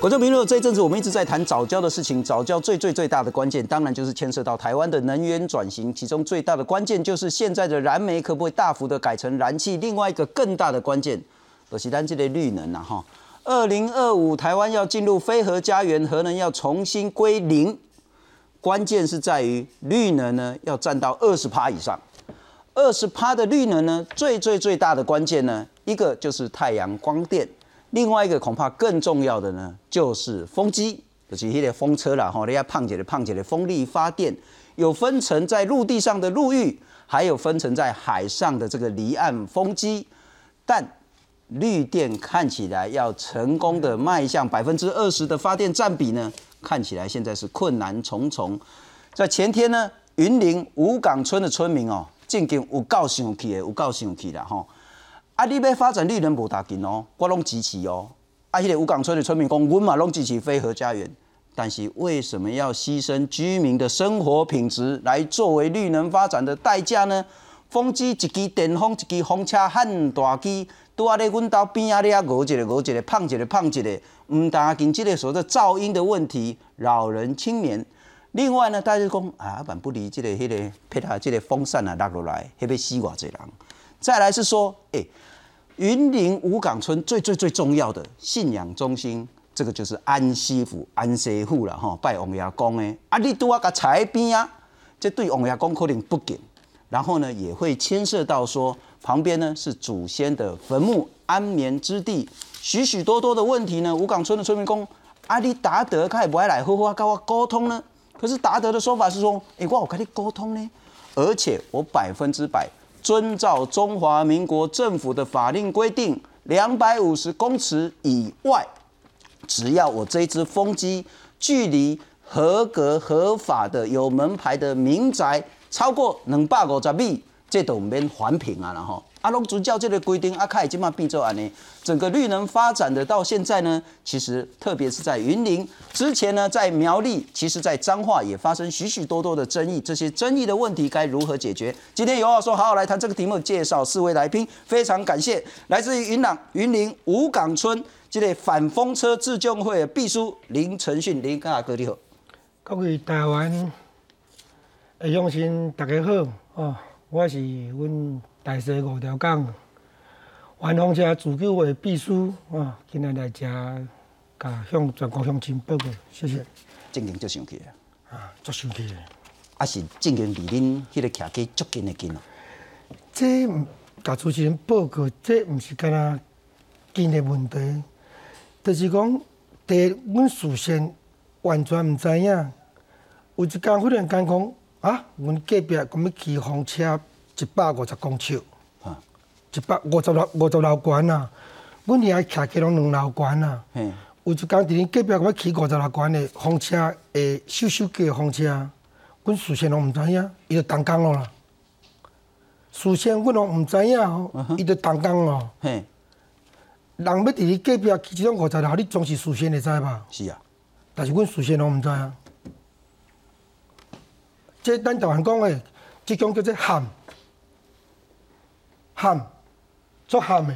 观众朋友，这一阵子我们一直在谈早教的事情。早教最最最大的关键，当然就是牵涉到台湾的能源转型。其中最大的关键就是现在的燃煤可不可以大幅的改成燃气？另外一个更大的关键，就是咱这类绿能呐哈。二零二五台湾要进入非核家园，核能要重新归零。关键是在于绿能呢要占到二十趴以上。二十趴的绿能呢，最最最大的关键呢，一个就是太阳光电。另外一个恐怕更重要的呢，就是风机，就是一些风车啦，吼，人家胖姐的胖姐的风力发电，有分成在陆地上的陆域，还有分成在海上的这个离岸风机。但绿电看起来要成功的迈向百分之二十的发电占比呢，看起来现在是困难重重。在前天呢，云林五港村的村民哦，竟经有够生气的，有够生气啦，吼。啊！你要发展绿能无大劲哦，我拢支持哦。啊，迄个五港村的村民讲，阮嘛拢支持飞河家园。但是为什么要牺牲居民的生活品质来作为绿能发展的代价呢？风机一支电风，一支风车很大机，拄啊咧阮兜边仔咧熬一个熬一个，胖一个胖一个，唔大紧即个所谓的噪音的问题，扰人清眠。另外呢，大家讲啊，万不离即个迄个配合即个风扇啊落落来，迄要死偌济人。再来是说，诶。云林五港村最最最重要的信仰中心，这个就是安息府、安息户了哈，拜王爷公的。啊，你拄啊个财边啊，这对王爷公可能不给。然后呢，也会牵涉到说，旁边呢是祖先的坟墓、安眠之地，许许多多的问题呢。五港村的村民公，阿里达德他也不爱来好好跟我沟通呢。可是达德的说法是说，哎，我我跟你沟通呢，而且我百分之百。遵照中华民国政府的法令规定，两百五十公尺以外，只要我这支风机距离合格合法的有门牌的民宅超过两百五十米，这都免环评啊，然后。阿龙主教这个规定，阿卡已经嘛变做安尼，整个绿能发展的到现在呢，其实特别是在云林之前呢，在苗栗，其实在彰化也发生许许多多的争议，这些争议的问题该如何解决？今天有话说，好好来谈这个题目，介绍四位来宾，非常感谢来自于云朗云林五港村这个反风车自救会的秘书林承训林大哥你好，各位台湾的乡亲大家好哦，我是阮。大西五条港，万丰车自救会秘书啊，今日来遮，甲向全国乡亲报告，谢谢。正经就生气啊！啊，足生气的。啊，是正经离恁迄个徛起足近的近哦。这甲主持人报告，这毋是干那近的问题，就是讲，第阮事先完全毋知影，有一天忽然间讲啊，阮隔壁咁要起风车。一百五十公尺，啊，一百五十六五十楼悬啊！阮遐徛起拢两楼悬啊！有一工伫恁隔壁我起五十六悬的风车，诶，修修机风车，阮事先拢毋知影，伊就动工咯啦。事先阮拢毋知影吼，伊就动工咯。嘿，人要伫你隔壁起即种五十楼，你总是事先会知吧？是啊，但是阮事先拢毋知啊。即咱台湾讲的，即种叫做喊。喊，足喊的，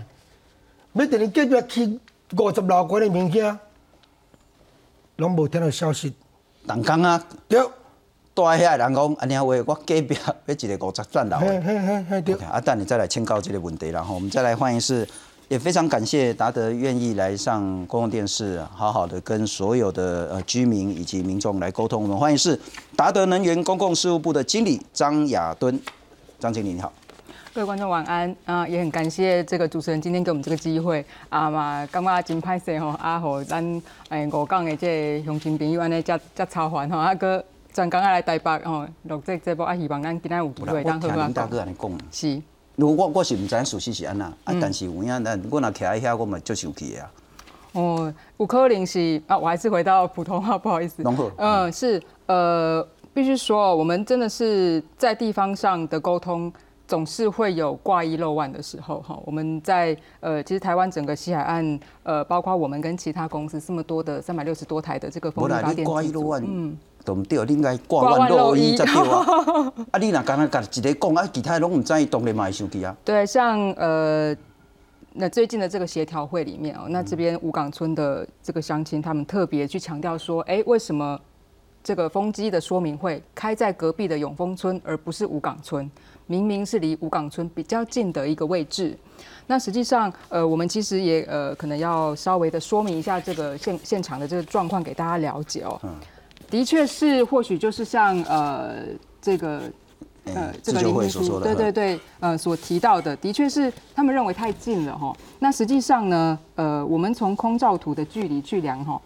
要伫你隔壁去五十六高的物件，拢无听到消息。人讲啊，对，住遐的人讲，安尼话，我隔壁 要一个五十层楼。嘿嘿嘿嘿，对。啊，等你再来请教这个问题，然后我们再来欢迎是，也非常感谢达德愿意来上公共电视，好好的跟所有的呃居民以及民众来沟通。我们欢迎是达德能源公共事务部的经理张亚敦，张经理你好。各位观众晚安啊，也很感谢这个主持人今天给我们这个机会啊嘛，感觉真歹势吼，啊，互咱诶五港的这乡亲朋友安尼遮遮操烦吼，啊哥专工啊来台北吼录这节目啊，希望咱今仔有机会当好啊。大哥安尼讲，是。如果我是唔知影事实是安那，啊，但是有影咱我若徛喺遐，我嘛足生气啊。哦，有可能是啊，我还是回到普通话，不好意思。嗯，是呃，必须说，我们真的是在地方上的沟通。总是会有挂一漏万的时候，哈。我们在呃，其实台湾整个西海岸，呃，包括我们跟其他公司这么多的三百六十多台的这个风力发电机组，嗯，都唔对？你应该挂万漏一才对啊。啊，你若刚刚甲一个讲啊，其他拢唔知意，当然嘛会生气啊。对，像呃，那最近的这个协调会里面哦，那这边五港村的这个乡亲，他们特别去强调说，哎，为什么这个风机的说明会开在隔壁的永丰村，而不是五港村？明明是离五港村比较近的一个位置。那实际上，呃，我们其实也呃，可能要稍微的说明一下这个现现场的这个状况给大家了解哦。的确是，或许就是像呃这个。呃，这个林秘书，对对对，呃，所提到的，的确是他们认为太近了哈。那实际上呢，呃，我们从空照图的距离去量哈，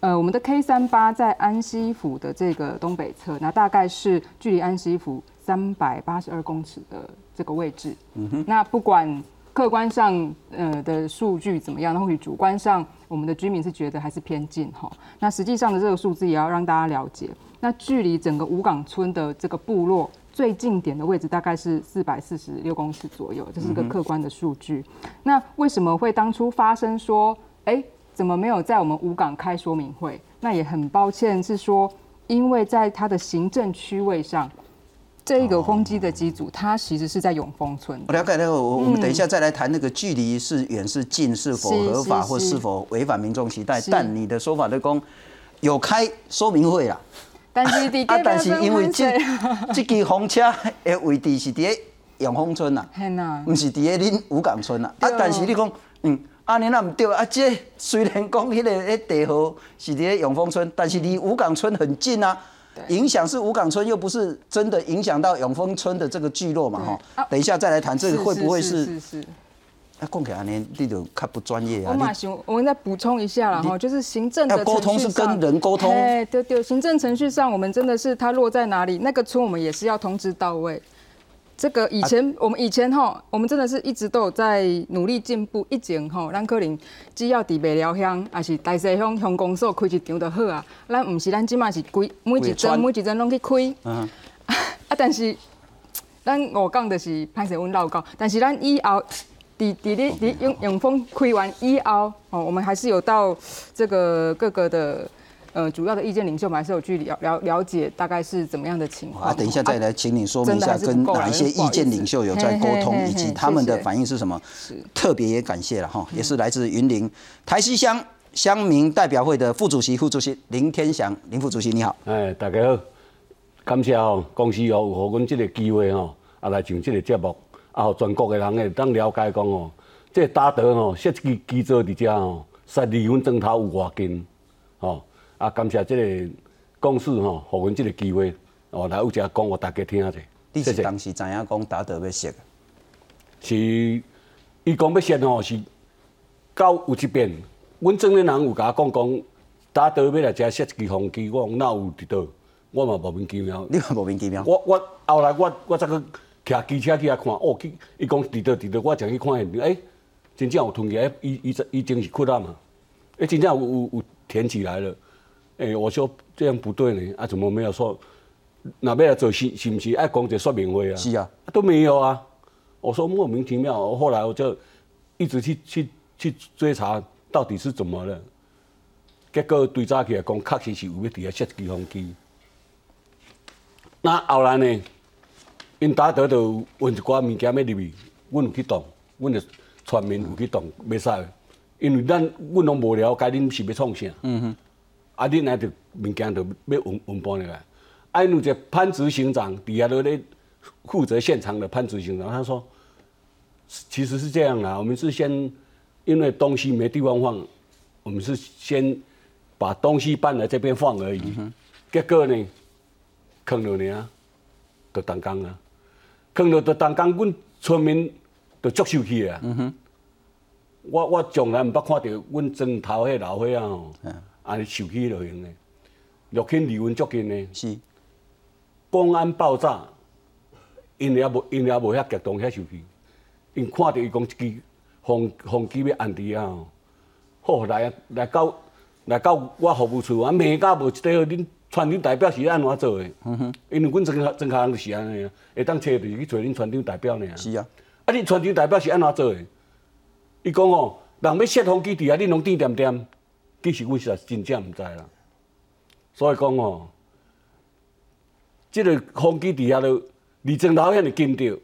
呃，我们的 K 三八在安西府的这个东北侧，那大概是距离安西府三百八十二公尺的这个位置。嗯哼。那不管客观上呃的数据怎么样，那或许主观上我们的居民是觉得还是偏近哈。那实际上的这个数字也要让大家了解，那距离整个五港村的这个部落。最近点的位置大概是四百四十六公尺左右，这是个客观的数据。那为什么会当初发生说，哎，怎么没有在我们五港开说明会？那也很抱歉，是说因为在它的行政区位上，这一个风机的机组，它其实是在永丰村。我了解那个，我我们等一下再来谈那个距离是远是近，是否合法或是否违反民众期待。但你的说法的公有开说明会啦。但是，啊，但是 因为这这支风车的位置是伫永丰村呐，唔是伫咧恁五港村呐。啊，但是你讲，嗯，安尼那唔对啊。这虽然讲迄个迄地号是伫咧永丰村，但是离五港村很近啊。影响是五港村，又不是真的影响到永丰村的这个聚落嘛，哈。等一下再来谈这个会不会是？那讲起来呢，你就较不专业啊！我马行，我们再补充一下了哈，就是行政的沟通是跟人沟通。哎，对对，行政程序上，我们真的是它落在哪里，那个村我们也是要通知到位。这个以前我们以前吼，我们真的是一直都有在努力进步。以前吼，咱可能只要伫北寮乡，还是大西乡乡公所开一场就好啊。咱毋是咱即马是规每一阵每一阵拢去开。嗯。啊，但是咱五讲就是潘石温老高，但是咱以后。伫伫咧伫永永丰开完以后哦，我们还是有到这个各个的呃主要的意见领袖，我们还是有去了了了解大概是怎么样的情况。啊，等一下再来请你说明一下，跟哪一些意见领袖有在沟通，以及他们的反应是什么？是特别也感谢了哈，也是来自云林台西乡乡民代表会的副主席、副主席林天祥林副主席，你好。哎，大家好，感谢哦，公司哦有给阮这个机会哦，啊来上这个节目。啊，全国的人会当了解讲哦，这打德哦，设计基座伫遮哦，杀离阮砖头有偌近，哦，啊，感谢即个公司吼，互阮即个机会，哦，来有遮讲互大家听者。你是当时知影讲打德要设？是，伊讲要设吼是，到有一遍，阮庄的人有甲我讲讲，打德要来遮设计风机，我讲哪有伫倒？我嘛莫名其妙。你嘛莫名其妙。我我后来我我再去。骑机车去遐看，哦，去，伊讲伫倒伫倒，我才去看现场，哎，真正有吞起来，伊伊伊真是窟窿嘛，哎，真正有有有填起来了，哎，我说这样不对呢，啊，怎么没有说，那要来做是是不是爱讲这说明会啊？是啊，都没有啊，我说莫名其妙，后来我就一直去去去追查到底是怎么了，结果对查起来讲，确实是有要伫遐设计风机，那后来呢？因打倒就运一寡物件要入去，阮有去动，阮就全面有去动，袂使。因为咱阮拢无了解恁是要创啥。嗯哼。啊，恁来着物件就要运运搬入来。啊，有一个潘执行长底下都咧负责现场的潘执行长，他说，其实是这样啊，我们是先因为东西没地方放，我们是先把东西搬来这边放而已。结果呢，坑了你啊，就动工啊。坑到就动工，阮村民就接受气啊！我我从来毋捌看到阮庄头迄老伙仔吼，安尼受气就用咧。陆庆离阮足近咧。是。公安爆炸，因也无因也无遐激动遐受气，因看到伊讲一支风风机要安伫啊，吼来来到来到我服务处，啊骂甲无一块好，恁。村长代表是安怎做的？因为阮庄下庄下人就是安尼啊，会当找就是去找恁村长代表呢。是啊，啊，恁村长代表是安怎做的？伊讲哦，人要设风机伫遐，恁拢点点点，其实阮实在真正毋知啦。所以讲哦，即个风机伫遐都离庄头遐尼近着，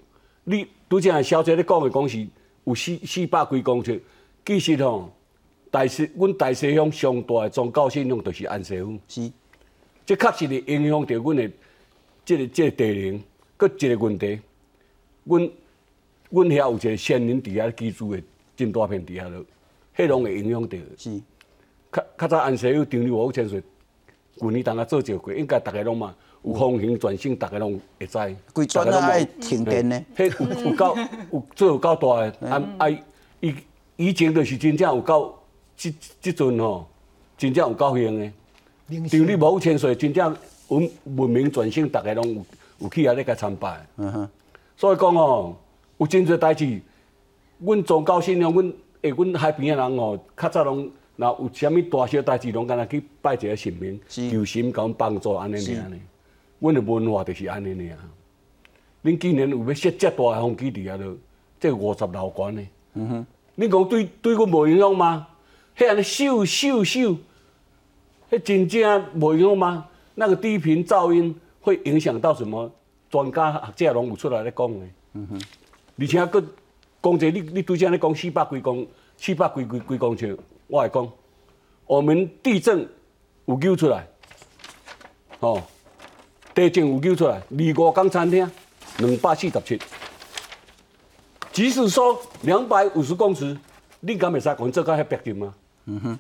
你拄则小姐咧讲的讲是有四四百几公尺，其实吼，大西阮大西乡上大的宗教信仰就是安息府。是，即确实会影响着阮的即个即个地灵。搁一个问题，阮阮遐有一个仙人伫遐居住的真大片伫遐落，迄拢会影响着。是。较较早安西有张六五千岁，旧年当下做照过，应该大家拢嘛有风行转性，逐个拢会知。规全啊爱停电呢？迄有有够有做有够大诶，啊啊！以以前就是真正有够，即即阵吼，真正有够兴诶。张六五千岁真正文文明转性，逐个拢有。有去遐咧甲参拜，嗯哼所以讲哦，有真侪代志，阮宗教信仰，阮诶，阮海边诶人哦，较早拢，若有啥物大小代志，拢敢若去拜一个神明，求神甲阮帮助安尼尔呢。阮诶文化就是安尼尔。恁今年有要设遮大诶风机伫遐落，这五十楼悬呢。嗯哼，恁讲对对阮无影响吗？迄安尼咻咻咻，迄真正无影响吗？那个低频噪音。会影响到什么？专家学者拢有出来咧讲的。嗯哼。而且佫讲者，你你对象咧讲四百几公四百几几几公尺，我来讲，我们地震有救出来，哦，地震有救出来，二五港餐厅两百四十七。即使说两百五十公尺，你敢袂使讲做到遐逼近吗？嗯哼。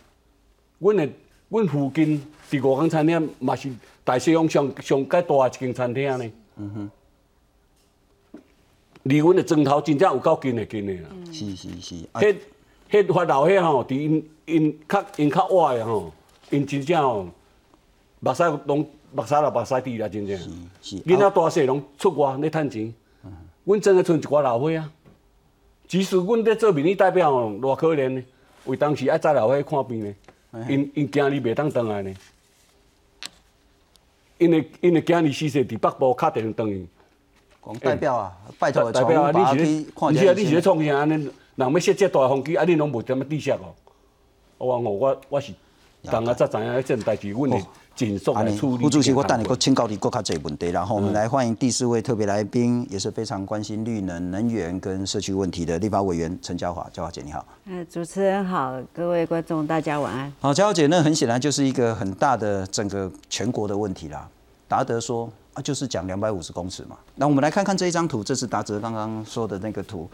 阮的阮附近第五港餐厅嘛是。大西洋上上介大一间餐厅呢，嗯哼，离阮的砖头真正有够近的近的啦。是是是，迄迄发老迄吼，伫因因较因较歪的吼，因真正吼，目屎拢目屎啦目屎滴啦，真正。是是。囡仔大细拢出外咧趁钱，阮真个剩一寡老伙啊。即使阮咧做民意代表吼，偌可怜呢，为当时爱载老伙看病呢，因因惊你袂当倒来呢。因为因为今日死世伫北部敲电话去，讲代表啊，拜托代表啊，你是咧，你是啊，你是咧创啥？安尼人要设这大风机，啊，你拢无点么知识哦。我讲我我是，当下才知影这代志，阮会尽速来处理。副主席，我等你，我请教你国较侪问题，然后我们来欢迎第四位特别来宾，也是非常关心绿能、能源跟社区问题的立法委员陈嘉华，嘉华姐你好。嗯，主持人好，各位观众大家晚安。好，嘉华姐，那很显然就是一个很大的整个全国的问题啦。达德说啊，就是讲两百五十公尺嘛。那我们来看看这一张图，这是达哲刚刚说的那个图。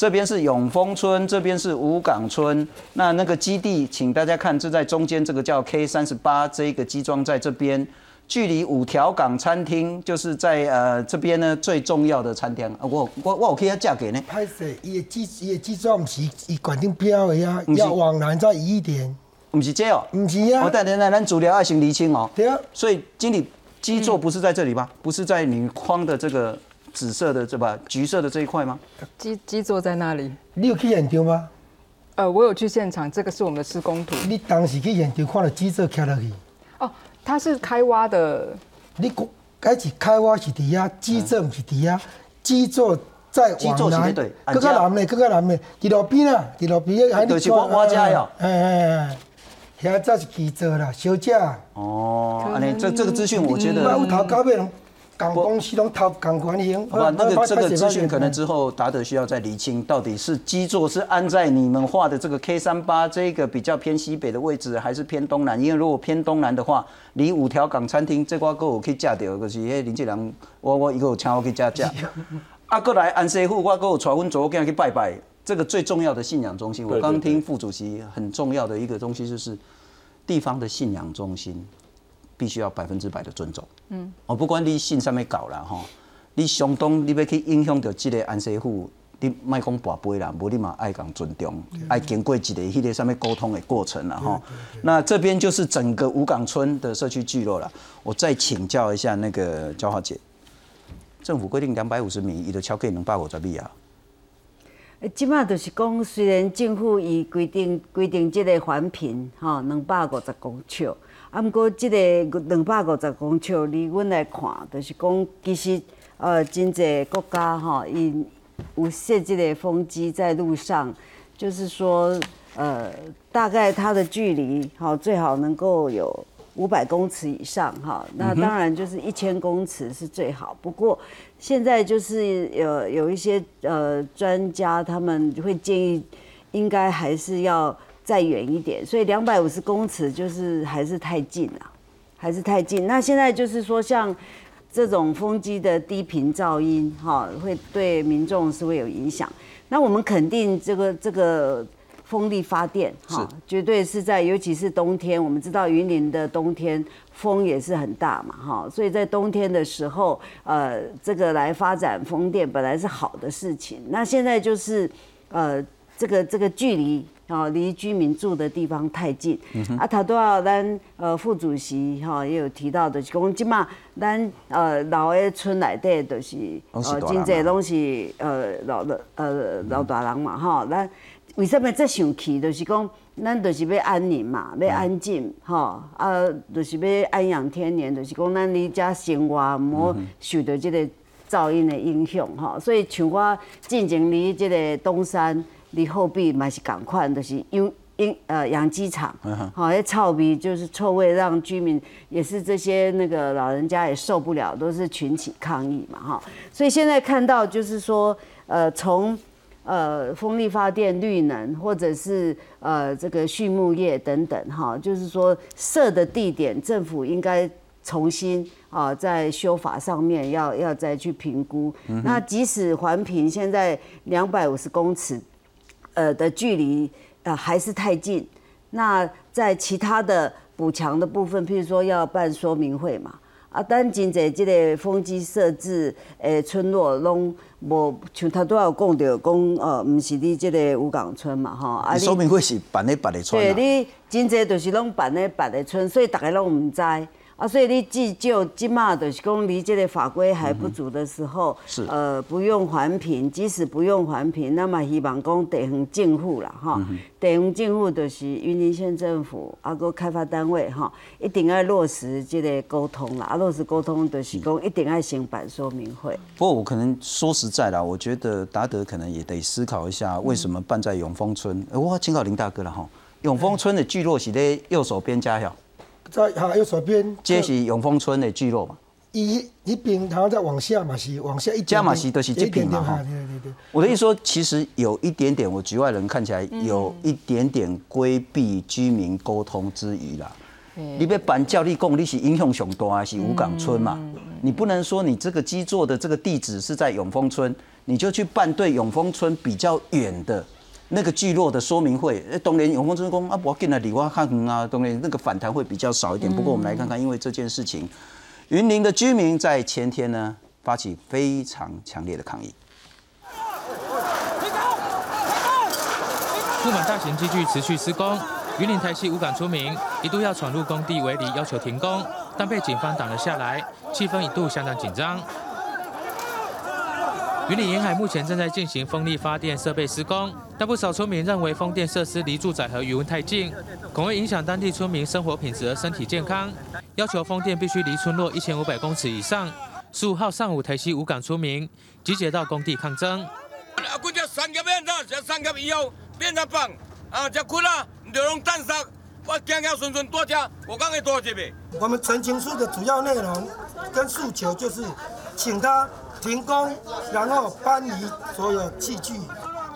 这边是永丰村，这边是五港村。那那个基地，请大家看，这在中间这个叫 K 三十八，这一个基桩在这边，距离五条港餐厅就是在呃这边呢最重要的餐厅。啊，我我我可以价格呢？拍摄，伊的基伊的基桩是以管定标的呀，要往南再移一点。不是这哦，不是啊。我等等等，咱主料要先厘清哦。对啊。所以经理。基座不是在这里吗？不是在女框的这个紫色的这把橘色的这一块吗？基基座在那里。你有去研究吗？呃，我有去现场，这个是我们的施工图。你当时去研究看到基座开落去？哦，它是开挖的。你开始开挖是底下，基座是底下，基座在往南，更加南的，更加南的，伫路边啊，伫路边还是挖挖家哟。哎哎哎。遐则是基座啦，小价。哦，安尼这这个资讯，我觉得。有头到尾拢，港公司拢偷港管型。不，那个这个资讯可能之后达德需要再厘清，到底是基座是安在你们画的这个 K 三八这个比较偏西北的位置，还是偏东南？因为如果偏东南的话，离五条港餐厅这块够我可以架掉，就是迄林志良，我我一个有请我去架架。啊，过来安师傅，我够有带阮祖囝去拜拜。这个最重要的信仰中心，我刚听副主席很重要的一个东西就是，地方的信仰中心必须要百分之百的尊重。嗯，我不管你信上面搞啦吼，你相当你要去影响到这个安师傅，你卖讲跋杯啦，无你嘛爱讲尊重，爱经过一个迄个上面沟通的过程啦吼。那这边就是整个五港村的社区聚落了。我再请教一下那个焦华姐，政府规定两百五十米，伊就超过两百五十米啊。即马就是讲，虽然政府伊规定规定即个环评吼两百五十公尺，啊，毋过即个两百五十公尺，离阮来看，就是讲其实呃，真济国家吼，伊有设即个风机在路上，就是说呃，大概它的距离吼最好能够有五百公尺以上哈，那当然就是一千公尺是最好。不过现在就是有有一些呃专家他们会建议，应该还是要再远一点，所以两百五十公尺就是还是太近了，还是太近。那现在就是说像这种风机的低频噪音哈，会对民众是会有影响。那我们肯定这个这个。风力发电哈，绝对是在，尤其是冬天，我们知道云林的冬天风也是很大嘛哈，所以在冬天的时候，呃，这个来发展风电本来是好的事情。那现在就是，呃，这个这个距离啊，离居民住的地方太近。嗯啊，他都要咱呃副主席哈也有提到的，讲即嘛咱呃老的村内底都是呃真济拢是呃老的呃老大人嘛哈，咱。为什么这想去？就是讲，咱就是要安宁嘛，要安静，吼，啊，就是要安养天年，就是讲，咱离家生活唔好受到这个噪音的影响，吼。所以像我进前离这个东山，离后壁嘛是赶快，就是因因呃养鸡场，好，那臭味就是臭味，让居民也是这些那个老人家也受不了，都是群起抗议嘛，哈。所以现在看到就是说，呃，从呃，风力发电、绿能，或者是呃这个畜牧业等等，哈，就是说设的地点，政府应该重新啊，在修法上面要要再去评估。那即使环评现在两百五十公尺，呃的距离呃还是太近，那在其他的补强的部分，譬如说要办说明会嘛。啊，但真侪即个风机设置诶村落拢无像他都有讲着讲，呃，毋是你即个五港村嘛，吼。啊，说明会是办咧别的村。对，你真侪就是拢办咧别的村，所以大家拢毋知。啊，所以你至少即嘛就是讲，离这个法规还不足的时候，是呃不用环评，即使不用环评，那么希望讲地方政府啦，哈，地方政府就是云林县政府，啊个开发单位哈，一定要落实这个沟通啦，啊落实沟通就是讲一定要先办说明会。不过我可能说实在啦，我觉得达德可能也得思考一下，为什么办在永丰村？我请教林大哥了哈，永丰村的聚落是在右手边家校。在哈右手边，这是永丰村的聚落嘛？一一边，然后再往下嘛是往下一加嘛是都是这边嘛哈。对对对。我的意思说，其实有一点点，我局外人看起来有一点点规避居民沟通之余啦。你别板教立功，你是英雄雄多还是五港村嘛？你不能说你这个基座的这个地址是在永丰村，你就去办对永丰村比较远的。那个聚落的说明会，哎，当年永丰村工啊，我进来李哇看啊，当年那个反弹会比较少一点。不过我们来看看，因为这件事情，云林的居民在前天呢发起非常强烈的抗议。不满大型机具持续施工，云林台西五港村民一度要闯入工地围篱，要求停工，但被警方挡了下来，气氛一度相当紧张。云林沿海目前正在进行风力发电设备施工，但不少村民认为风电设施离住宅和余温太近，恐会影响当地村民生活品质和身体健康，要求风电必须离村落一千五百公尺以上。十五号上午，台西五港村民集结到工地抗争。啊，几只三级变哪？只三级以后变哪放？啊，只困啊，就用弹杀。我，我刚会多几笔。我们陈情书的主要内容跟诉求就是，请他。停工，然后搬离所有器具。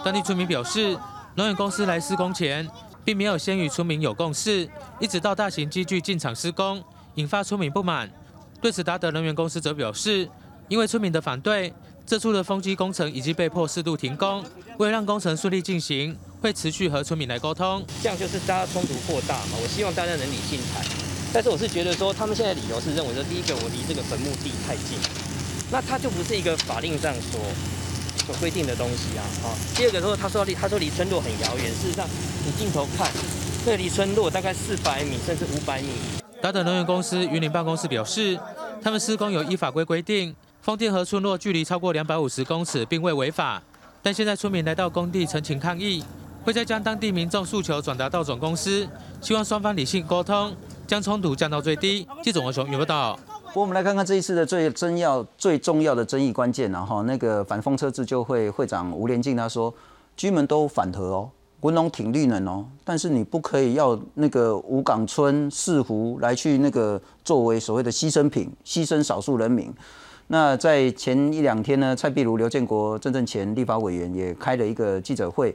当地村民表示，能源公司来施工前，并没有先与村民有共识，一直到大型机具进场施工，引发村民不满。对此，达德能源公司则表示，因为村民的反对，这处的风机工程已经被迫适度停工。为了让工程顺利进行，会持续和村民来沟通。这样就是大家冲突扩大嘛？我希望大家能理性谈。但是我是觉得说，他们现在理由是认为说，第一个我离这个坟墓地太近。那它就不是一个法令上所所规定的东西啊！好，第二个说，他说离他说离村落很遥远，事实上你镜头看，这离村落大概四百米甚至五百米。达等能源公司云林办公室表示，他们施工有依法规规定，风电和村落距离超过两百五十公尺，并未违法。但现在村民来到工地陈情抗议，会再将当地民众诉求转达到总公司，希望双方理性沟通，将冲突降到最低。记者王雄有报道。不我们来看看这一次的最争要、最重要的争议关键，然后那个反风车自救会会长吴连进他说，居民都反核哦，文龙挺绿能哦，但是你不可以要那个五港村四湖来去那个作为所谓的牺牲品，牺牲少数人民。那在前一两天呢，蔡壁如、刘建国、郑正前立法委员也开了一个记者会，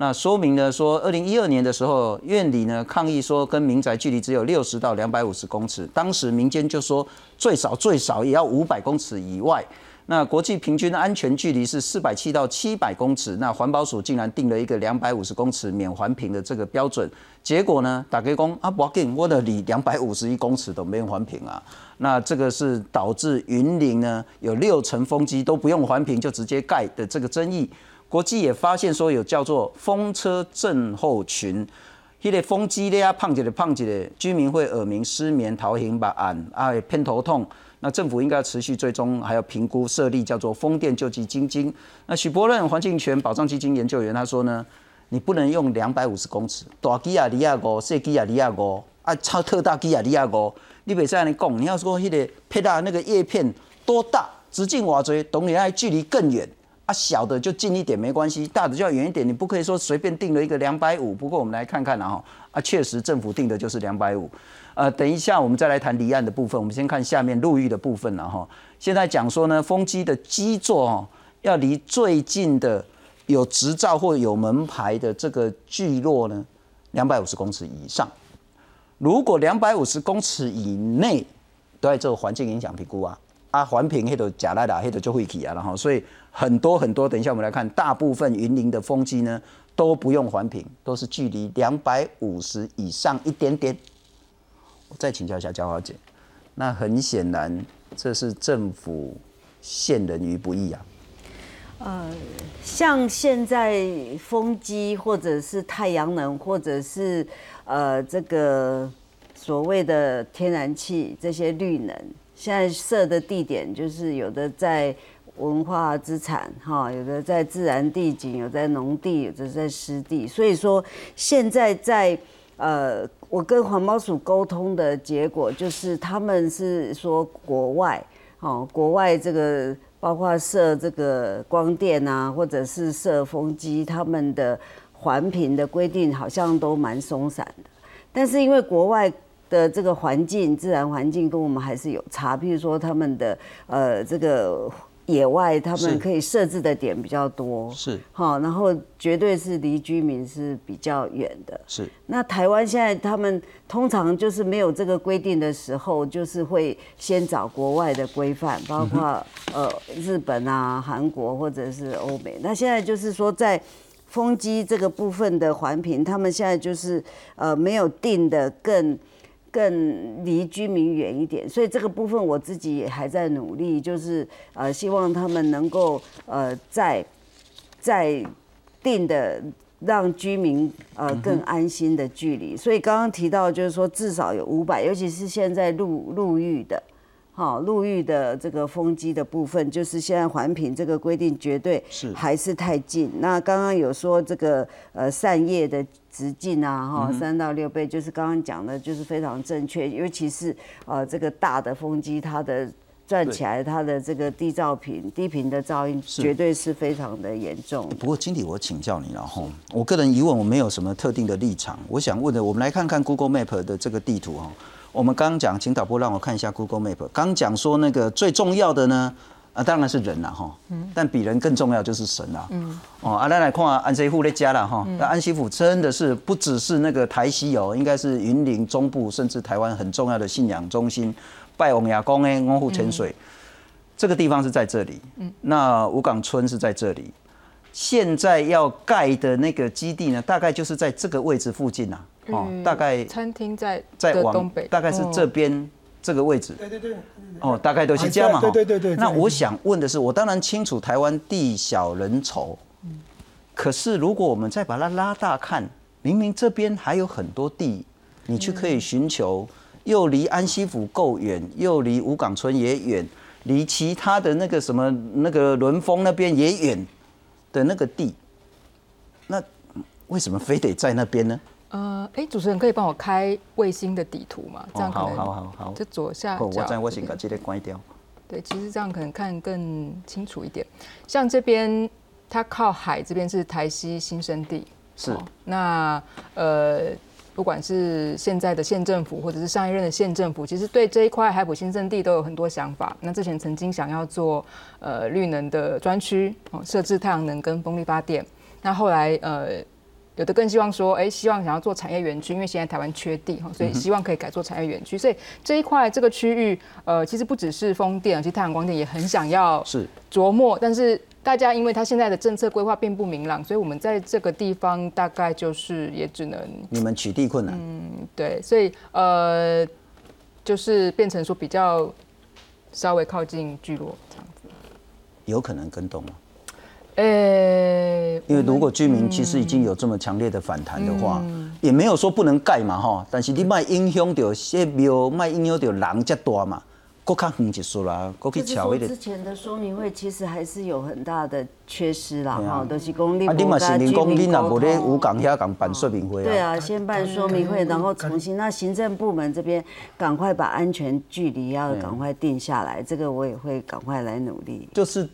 那说明呢说，二零一二年的时候，院里呢抗议说跟民宅距离只有六十到两百五十公尺，当时民间就说最少最少也要五百公尺以外。那国际平均安全距离是四百七到七百公尺，那环保署竟然定了一个两百五十公尺免环评的这个标准，结果呢，打给工啊，不给，我的离两百五十一公尺都没有环评啊，那这个是导致云林呢有六成风机都不用环评就直接盖的这个争议。国际也发现说有叫做风车症候群，迄个风机咧啊胖起来胖起来，居民会耳鸣、失眠、头晕、把眼啊偏头痛。那政府应该持续追踪，还要评估设立叫做风电救济基金。那许博任环境权保障基金研究员他说呢，你不能用两百五十公尺大基亚利亚五、小基亚利亚五啊，超特大基亚利亚五，你别再来讲，你要说迄个配大那个叶片多大，直径瓦锥，懂你爱距离更远啊，小的就近一点没关系，大的就要远一点，你不可以说随便定了一个两百五。不过我们来看看啊，啊，确实政府定的就是两百五。呃，等一下，我们再来谈离岸的部分。我们先看下面陆域的部分了哈。现在讲说呢，风机的基座哦，要离最近的有执照或有门牌的这个聚落呢，两百五十公尺以上。如果两百五十公尺以内，都在做环境影响评估啊。啊，环评黑的假来的黑的就会起啊，然后所以很多很多，等一下我们来看，大部分云林的风机呢都不用环评，都是距离两百五十以上一点点。我再请教一下焦华姐，那很显然这是政府陷人于不义啊。呃，像现在风机或者是太阳能，或者是呃这个所谓的天然气这些绿能，现在设的地点就是有的在文化资产哈，有的在自然地景，有在农地，有的在湿地，所以说现在在呃。我跟环保署沟通的结果就是，他们是说国外，哦，国外这个包括设这个光电啊，或者是设风机，他们的环评的规定好像都蛮松散的。但是因为国外的这个环境、自然环境跟我们还是有差，譬如说他们的呃这个。野外他们可以设置的点比较多，是好，然后绝对是离居民是比较远的，是。那台湾现在他们通常就是没有这个规定的时候，就是会先找国外的规范，包括呃日本啊、韩国或者是欧美。那现在就是说在风机这个部分的环评，他们现在就是呃没有定的更。更离居民远一点，所以这个部分我自己也还在努力，就是呃希望他们能够呃在在定的让居民呃更安心的距离。所以刚刚提到就是说至少有五百，尤其是现在入入狱的。好，入狱的这个风机的部分，就是现在环评这个规定绝对是还是太近。那刚刚有说这个呃扇叶的直径啊，哈，三到六倍，就是刚刚讲的，就是非常正确。尤其是呃这个大的风机，它的转起来，它的这个低噪频、低频的噪音，绝对是非常的严重。不过经理，我请教你了哈，我个人疑问，我没有什么特定的立场，我想问的，我们来看看 Google Map 的这个地图哈。我们刚刚讲，请导播让我看一下 Google Map。刚讲说那个最重要的呢，啊，当然是人啦哈。嗯。但比人更重要就是神啦。嗯。哦，阿来来看安西府的家了哈。那安西府真的是不只是那个台西哦，应该是云林中部甚至台湾很重要的信仰中心。拜王亚公诶，翁湖潜水，这个地方是在这里。嗯。那五港村是在这里。现在要盖的那个基地呢，大概就是在这个位置附近呐。哦，大概餐厅在在往东北，大概是这边这个位置。对对对。哦，大概都是这样嘛。对对对对。那我想问的是，我当然清楚台湾地小人稠，可是如果我们再把它拉大看，明明这边还有很多地，你去可以寻求，又离安溪府够远，又离五港村也远，离其他的那个什么那个伦峰那边也远的那个地，那为什么非得在那边呢？呃，哎，主持人可以帮我开卫星的底图吗？这样可能好好好，就左下角。我在我先把这个关掉。对，其实这样可能看更清楚一点。像这边，它靠海，这边是台西新生地，是。那呃，不管是现在的县政府，或者是上一任的县政府，其实对这一块海埔新生地都有很多想法。那之前曾经想要做呃绿能的专区，哦，设置太阳能跟风力发电。那后来呃。有的更希望说，哎，希望想要做产业园区，因为现在台湾缺地哈，所以希望可以改做产业园区。所以这一块这个区域，呃，其实不只是风电，其实太阳光电也很想要是琢磨。但是大家因为他现在的政策规划并不明朗，所以我们在这个地方大概就是也只能你们取缔困难。嗯，对，所以呃，就是变成说比较稍微靠近聚落这样子，有可能跟动吗？呃，因为如果居民其实已经有这么强烈的反弹的话，也没有说不能盖嘛哈。但是你卖影响到些庙，卖影响到人家多嘛，过较远就说啦，国去桥之前的说明会其实还是有很大的缺失啦哈，都是公立啊，你嘛是人工，你那无咧五港遐港办说明会啊？对啊，先办说明会，然后重新那行政部门这边赶快把安全距离要赶快定下来，这个我也会赶快来努力。就是。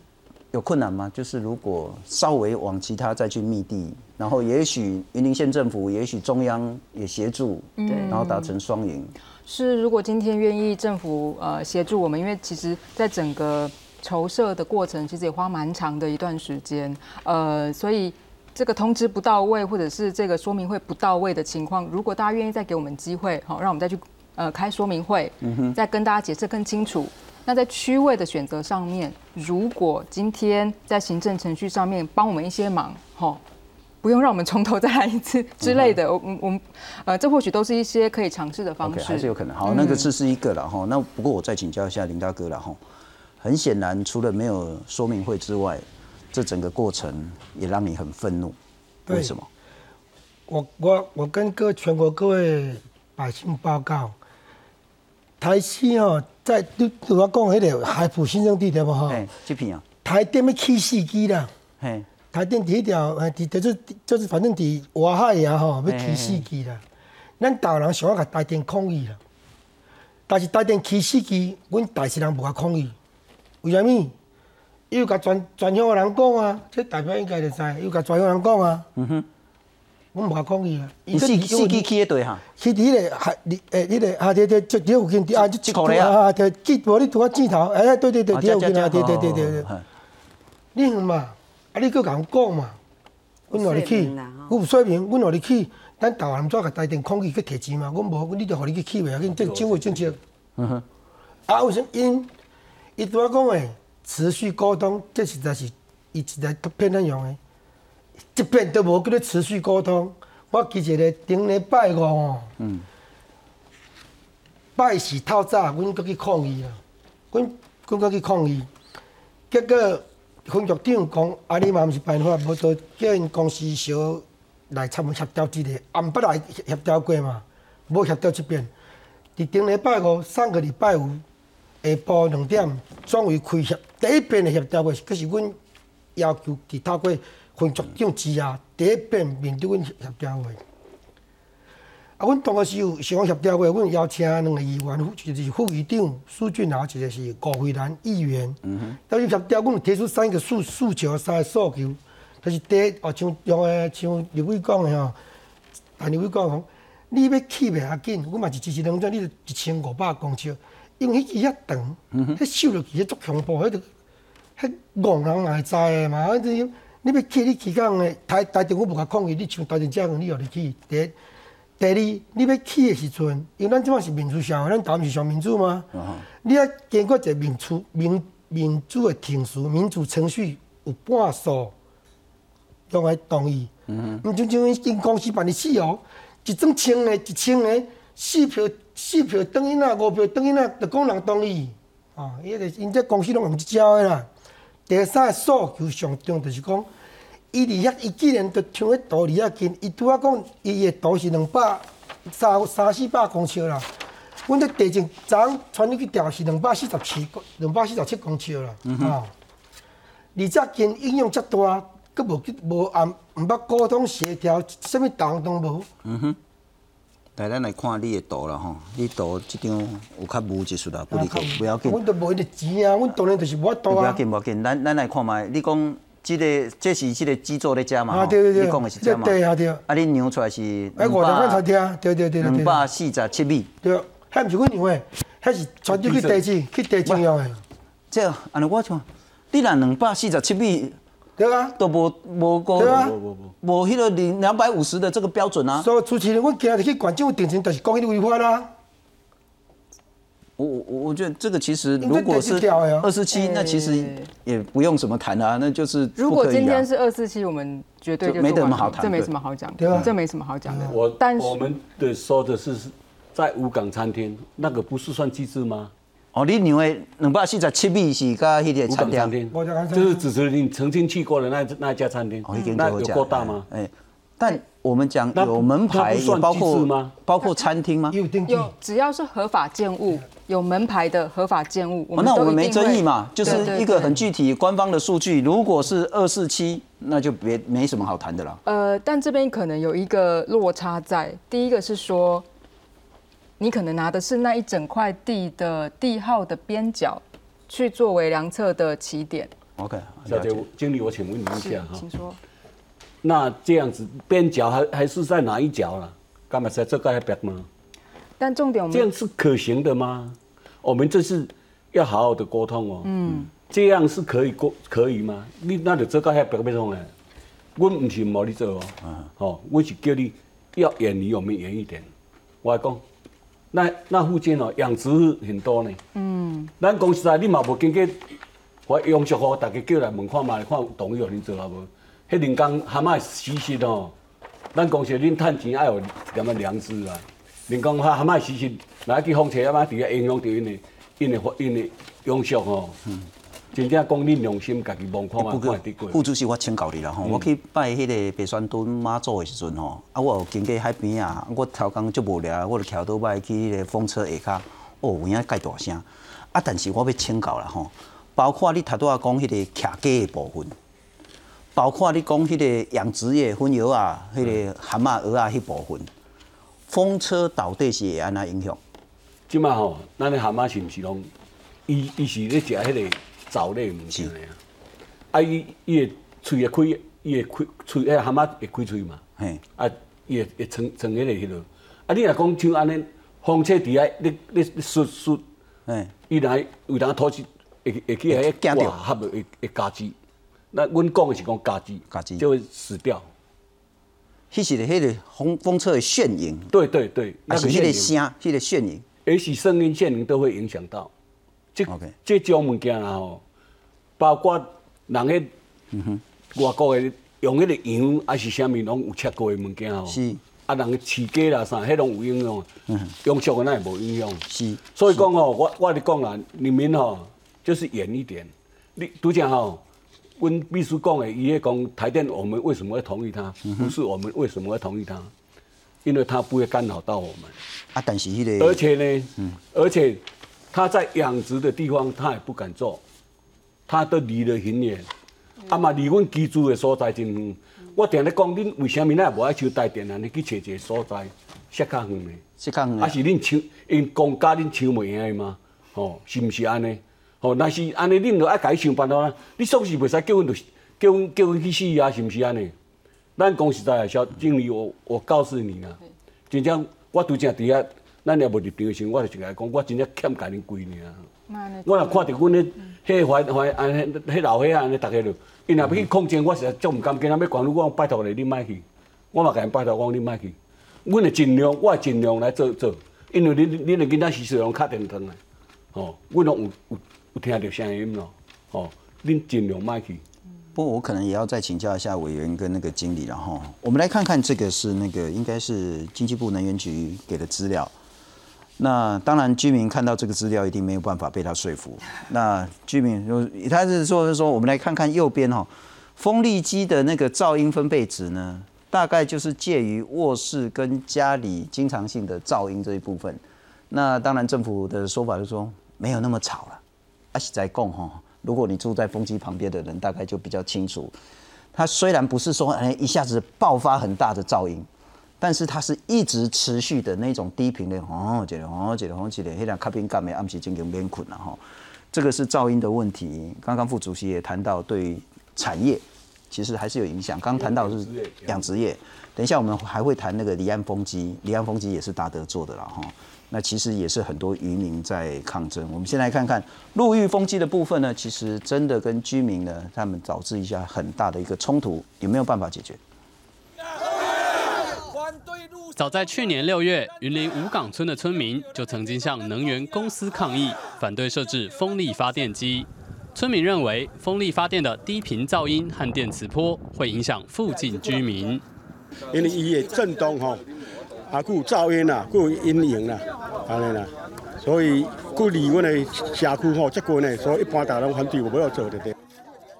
有困难吗？就是如果稍微往其他再去密地，然后也许云林县政府，也许中央也协助，对，然后达成双赢。是，如果今天愿意政府呃协助我们，因为其实在整个筹设的过程，其实也花蛮长的一段时间，呃，所以这个通知不到位，或者是这个说明会不到位的情况，如果大家愿意再给我们机会，好，让我们再去呃开说明会，嗯哼，再跟大家解释更清楚。那在区位的选择上面，如果今天在行政程序上面帮我们一些忙，吼，不用让我们从头再来一次之类的，我我们呃，这或许都是一些可以尝试的方式，还是有可能。好，那个这是一个了哈。那不过我再请教一下林大哥了哈。很显然，除了没有说明会之外，这整个过程也让你很愤怒。为什么？我我我跟各全国各位百姓报告，台西吼。在你对我讲迄个海埔新生地对无吼？这片啊。台电要起四机啦。嘿。台电第一条，哎，伫就是就是反正伫外海呀吼，要起四机啦。咱大人想要甲台电抗议啦，但是台电起四机，阮台市人无甲抗议。为虾米？又甲全全乡的人讲啊，这代表应该就知，又甲全乡人讲啊。嗯哼。我毋敢讲伊啊！伊四四支起迄队哈，去伫迄个海，诶，迄个啊，对对，就伫附近，啊，就一啊，啊，就，记无你拄啊镜头，哎，对对对，伫附近啊，对对对对对。你嘛，啊，你佫甲阮讲嘛，阮互你去，阮有说明，阮互你去，咱台湾怎甲台电空气去摕钱嘛？阮无，阮你着互你去起袂要紧，这政府政策。嗯哼。啊，为什么因？伊拄啊讲诶，持续沟通，这实在是伊实在骗咱用诶。一遍都无跟你持续沟通，我记一个顶礼拜五哦，拜四透早，阮搁去抗议啦，阮阮搁去抗议，结果分局长讲，啊你嘛毋是办法，无都叫因公司小来参协调一个，暗晡来协调过嘛，无协调一遍。伫顶礼拜五，上个礼拜五下晡两点，转为开协第一遍的协调会，可是阮要求其他过。分局长之下，第一遍面对阮协调会。啊，阮当时有想协调会，阮邀请两个议员，就是副议长苏俊豪，一个是郭惠兰议员。嗯哼。当时协调，阮提出三个诉诉求，三个诉求，就是第一，哦，像用诶，像刘伟讲诶吼，啊，刘伟讲讲，你要起袂要紧，阮嘛是支持两种，你一千五百公尺，因为迄支遐长，迄收落去迄足恐怖，迄著，迄戆人也会知诶嘛，啊，这。你要去，你去讲诶，台台政府无甲抗议，你像台中这样，你互你去。第一，第二，你要去诶时阵，因为咱即满是民主社会，咱台湾是上民主吗？你要经过一个民主民民主诶程序，民主程序有半数用来同意。毋像像因公司办理死哦，一整千个，一千个四票四票等于哪，五票等于哪，就讲人同意。哦，伊个因这公司拢用一招诶啦。第三个诉求上重就是讲。伊离遐，伊既然着像迄图离遐近，伊拄仔讲伊个图是两百三三四百公尺啦。阮这地震昨传入去调是两百四十七公两百四十七公尺啦。啊，而且近影响遮大，佫无去无按毋捌沟通协调，甚物动都无。嗯哼。来，咱来看你的图啦吼，你图即张有较无技术啦，不离可不要紧。阮都无迄个钱啊，阮当然就是无法度啊。不要紧，不要紧，咱咱来看觅，你讲。这个这是这个基座在加嘛？啊对对对，你讲的是加嘛？对啊对。啊，你量出来是哎，五十块餐厅，对对对对。两百四十七米。对，迄毋是阮量的，迄是传入去地址去地址用的。这样，安尼我像，你若两百四十七米，对啊，都无无过，对啊，无迄个两两百五十的这个标准啊。所以主持人，阮今日去管政府定性，就是讲迄个违法啦。我我我觉得这个其实如果是二四七，那其实也不用什么谈啊，那就是如果今天是二四七，我们绝对就没什么好谈，这没什么好讲，对吧？这没什么好讲的。我但我们的说的是在五港餐厅，那个不是算机制吗？哦，你认为两百四十七米是甲迄个餐厅，就是只是你曾经去过的那那家餐厅，那有够大吗？哎，但。我们讲有门牌，包括包括餐厅吗？有，只要是合法建物，有门牌的合法建物，那我们没争议嘛，就是一个很具体官方的数据。如果是二四七，那就别没什么好谈的了。呃，但这边可能有一个落差在，第一个是说，你可能拿的是那一整块地的地号的边角，去作为量测的起点。OK，小姐经理，我请问你一下哈，请说。那这样子边角还还是在哪一角了？干嘛在这个边吗？但重点我们这样是可行的吗？我们这是要好好的沟通哦。嗯，这样是可以过可以吗？你那就这个还边边上呢？我唔是无你做哦。嗯。哦，我是叫你要远离我们远一点。我讲，那那附近哦养殖很多呢。嗯。咱公司啊，你嘛无经过我养殖户，大家叫来问看嘛，看有同意互恁做啊无？迄人工蛤蟆死死哦，咱公司恁趁钱爱有点仔良知啊。人工蛤蛤蟆死死，来去风车啊嘛，伫遐影响着因的、因的、因的养殖哦。嗯。真正讲恁良心，家己望看嘛，看得过。副主席，我请教你啦吼，我去拜迄个白山墩妈祖的时阵吼，啊，我有经过海边啊，我超工足无聊，我就徛倒摆去迄个风车下骹，哦，有影介大声。啊，但是我要请教啦吼，包括你头拄仔讲迄个徛鸡的部分。包括你讲迄个养殖业分油啊，迄个蛤蟆鹅啊，迄部分，风车到底是会安那影响？即马吼，咱的蛤蟆是毋是拢？伊伊是咧食迄个藻类物件啊？啊，伊伊会喙会开，伊会开喙，迄蛤蟆会开喙嘛？嘿，啊，伊会会撑撑迄个迄落。啊，你若讲像安尼，风车伫遐，你你缩缩，嘿，伊来有当拖起，会会去遐惊着，合会会加枝。那阮讲的是讲家鸡，家鸡就会死掉。迄是，迄个风风车的眩影。对对对，那是迄个声，迄个眩影，也是声音眩影都会影响到。这这种物件啊吼，包括人迄外国的用迄个羊还是啥物，拢有切过的物件吼。是。啊，人饲鸡啦啥，迄拢有影响。嗯。用熟的那也无影响。是。所以讲吼，我我咧讲啦，你们吼就是远一点。你拄则吼。温秘书讲的，伊咧讲台电，我们为什么会同意他？不是我们为什么会同意他？因为他不会干扰到我们。啊，但是迄个，而且呢，嗯，而且他在养殖的地方，他也不敢做，他都离得很远。啊嘛，离阮居住的所在真远。我定咧讲，恁为什么那无爱收台电啊？你去找一个所在，较远的，较远。啊是恁抢，因公家恁抢袂赢的吗？吼，是毋是安尼？哦，那是安尼，恁就爱家己想办法。你总是袂使叫阮，就叫阮叫阮去死啊？是毋是安尼？咱讲实在，小经理，我我告诉你啦，真正我拄则伫遐，咱也无入场的时阵，我就甲伊讲，我真正欠家己贵尔。我若看着阮迄迄怀怀安迄迄老伙仔安尼，逐个就，因若要去控制，我实在足毋甘，今仔要管你，我拜托你，你莫去。我嘛甲因拜托我讲，你莫去。阮会尽量，我会尽量来做做，因为恁恁的囡仔时时拢敲电灯来，吼，阮拢有有。听到声音咯，哦，恁尽量卖去。不过我可能也要再请教一下委员跟那个经理了哈。我们来看看这个是那个应该是经济部能源局给的资料。那当然居民看到这个资料一定没有办法被他说服。那居民就他是说是说我们来看看右边哈，风力机的那个噪音分贝值呢，大概就是介于卧室跟家里经常性的噪音这一部分。那当然政府的说法就是说没有那么吵了。是在讲哈，如果你住在风机旁边的人，大概就比较清楚。它虽然不是说哎一下子爆发很大的噪音，但是它是一直持续的那种低频的哦，这个哦，这个哦，这个黑亮卡宾干没暗时进行边困了哈。这个是噪音的问题。刚刚副主席也谈到，对产业其实还是有影响。刚刚谈到是养殖业，等一下我们还会谈那个离岸风机，离岸风机也是达德做的了哈。那其实也是很多渔民在抗争。我们先来看看陆域风机的部分呢，其实真的跟居民呢，他们导致一下很大的一个冲突，有没有办法解决？早在去年六月，云林五港村的村民就曾经向能源公司抗议，反对设置风力发电机。村民认为，风力发电的低频噪音和电磁波会影响附近居民。因为伊的震动吼。啊，有噪音啦，有阴影啦，安尼啦，所以佮离阮的社区吼接近呢，所以一般大人反对我不要做的。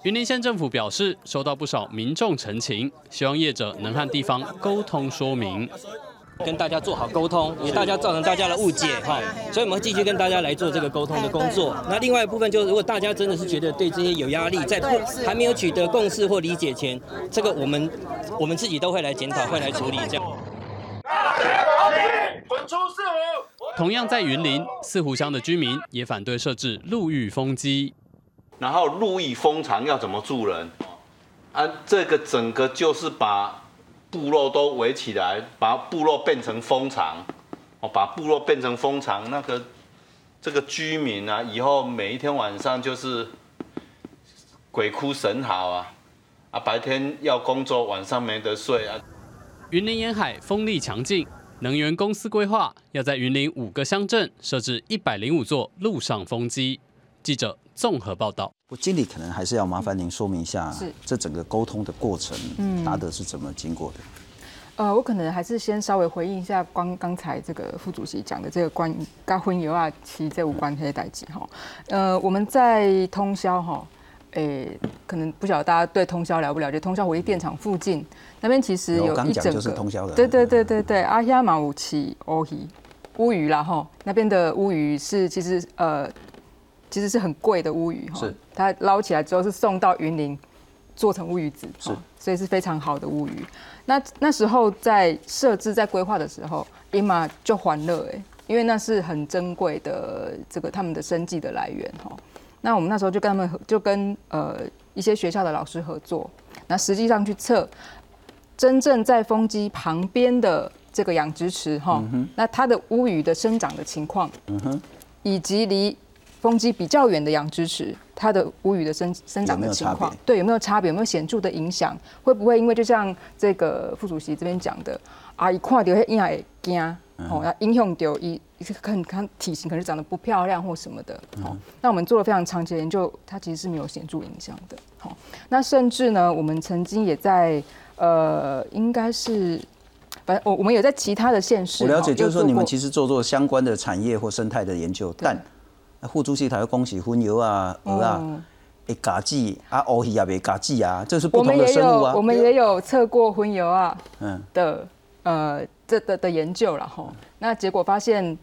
云林县政府表示，收到不少民众陈情，希望业者能和地方沟通说明，跟大家做好沟通，也大家造成大家的误解哈，所以我们会继续跟大家来做这个沟通的工作。那另外一部分就是，如果大家真的是觉得对这些有压力，在还没有取得共识或理解前，这个我们我们自己都会来检讨，会来处理这样。同样在云林四湖乡的居民也反对设置路域风机。然后路域封藏要怎么住人？啊，这个整个就是把部落都围起来，把部落变成蜂场，哦，把部落变成蜂场，那个这个居民啊，以后每一天晚上就是鬼哭神嚎啊，啊，白天要工作，晚上没得睡啊。云林沿海风力强劲，能源公司规划要在云林五个乡镇设置一百零五座陆上风机。记者综合报道。我经理可能还是要麻烦您说明一下，是这整个沟通的过程，达德是怎么经过的？呃，我可能还是先稍微回应一下刚刚才这个副主席讲的这个关于高婚油啊，其这无关黑代际哈。呃，我们在通宵哈。诶，可能不晓得大家对通宵了不了解？通宵火力电厂附近那边其实有一整个，对对对对对，阿亚马武奇乌鱼乌鱼啦哈，那边的乌鱼是其实呃其实是很贵的乌鱼哈，是。它捞起来之后是送到云林做成乌鱼子，是。所以是非常好的乌鱼。那那时候在设置在规划的时候，伊玛就欢乐哎，因为那是很珍贵的这个他们的生计的来源哈。那我们那时候就跟他们就跟呃一些学校的老师合作，那实际上去测真正在风机旁边的这个养殖池哈，那它的乌鱼的生长的情况，嗯哼。以及离风机比较远的养殖池，它的乌鱼的生生长的情况，对有没有差别？有没有显著的影响？会不会因为就像这个副主席这边讲的，啊一看到那婴儿惊，哦要影响到一。可能看体型可能长得不漂亮或什么的，哦，那我们做了非常长期的研究，它其实是没有显著影响的，好，那甚至呢，我们曾经也在呃，应该是，反正我我们有在其他的县市，我了解，就是说你们其实做做相关的产业或生态的研究，但护主席台恭喜荤油啊、鹅啊、诶嘎鸡啊、乌鱼也未嘎鸡啊，这是不同的生物啊，我们也有测过荤油啊，嗯的呃这的的研究了吼，那结果发现。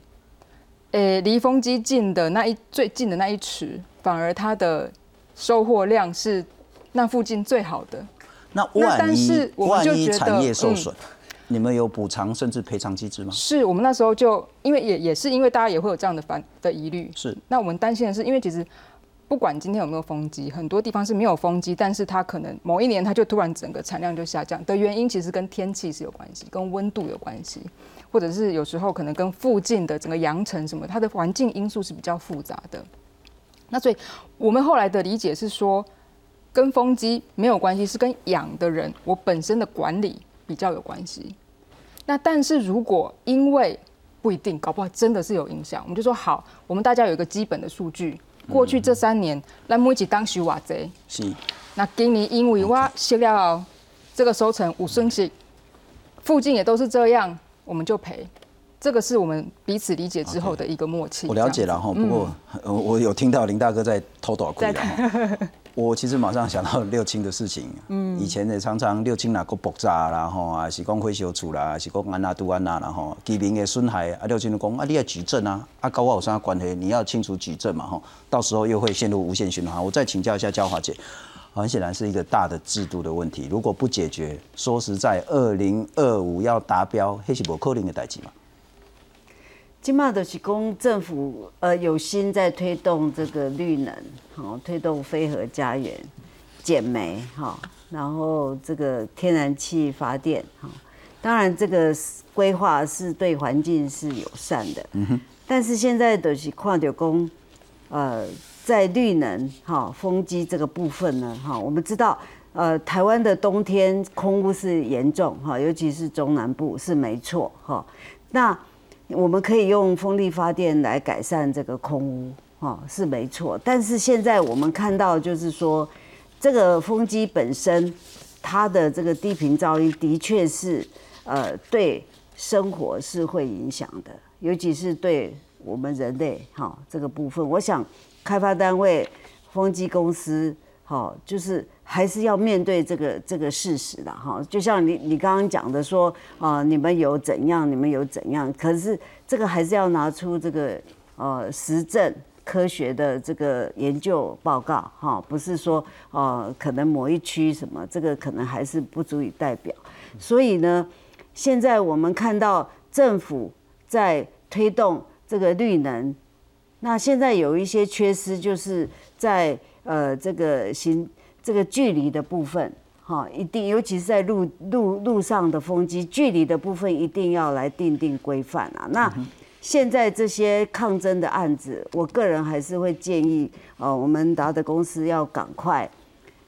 诶，离风机近的那一最近的那一池，反而它的收获量是那附近最好的。那万一万一产业受损，你们有补偿甚至赔偿机制吗？是我们那时候就因为也也是因为大家也会有这样的烦的疑虑。是。那我们担心的是，因为其实不管今天有没有风机，很多地方是没有风机，但是它可能某一年它就突然整个产量就下降的原因，其实跟天气是有关系，跟温度有关系。或者是有时候可能跟附近的整个扬尘什么，它的环境因素是比较复杂的。那所以我们后来的理解是说，跟风机没有关系，是跟养的人我本身的管理比较有关系。那但是如果因为不一定，搞不好真的是有影响，我们就说好，我们大家有一个基本的数据，过去这三年来每一起当时瓦贼，是。那今年因为我写了这个收成五升息，附近也都是这样。我们就赔，这个是我们彼此理解之后的一个默契。我了解了哈，不过我有听到林大哥在偷短裤我其实马上想到 六亲的事情。嗯，以前也常常六亲哪个爆炸啦，吼啊，是讲火烧厝啦，是讲安那都安娜啦，吼居民的损害啊，六亲就讲啊，你要举证啊，啊，跟我有啥关系？你要清楚举证嘛，吼，到时候又会陷入无限循环。我再请教一下焦华姐。很显然是一个大的制度的问题，如果不解决，说实在，二零二五要达标，那是不可能的代际嘛。今嘛都是公政府呃有心在推动这个绿能，好推动飞核家园减煤哈，然后这个天然气发电哈，当然这个规划是对环境是友善的，嗯哼。但是现在的是矿掉工，呃，在绿能哈风机这个部分呢哈，我们知道呃台湾的冬天空污是严重哈，尤其是中南部是没错哈。那我们可以用风力发电来改善这个空污哈是没错，但是现在我们看到就是说这个风机本身它的这个低频噪音的确是呃对生活是会影响的。尤其是对我们人类哈这个部分，我想开发单位、风机公司好，就是还是要面对这个这个事实的哈。就像你你刚刚讲的说啊，你们有怎样，你们有怎样，可是这个还是要拿出这个呃实证科学的这个研究报告哈，不是说呃可能某一区什么这个可能还是不足以代表。所以呢，现在我们看到政府在推动这个绿能，那现在有一些缺失，就是在呃这个行这个距离的部分，哈，一定尤其是在路路路上的风机距离的部分，一定要来定定规范啊。那现在这些抗争的案子，我个人还是会建议，呃，我们达德公司要赶快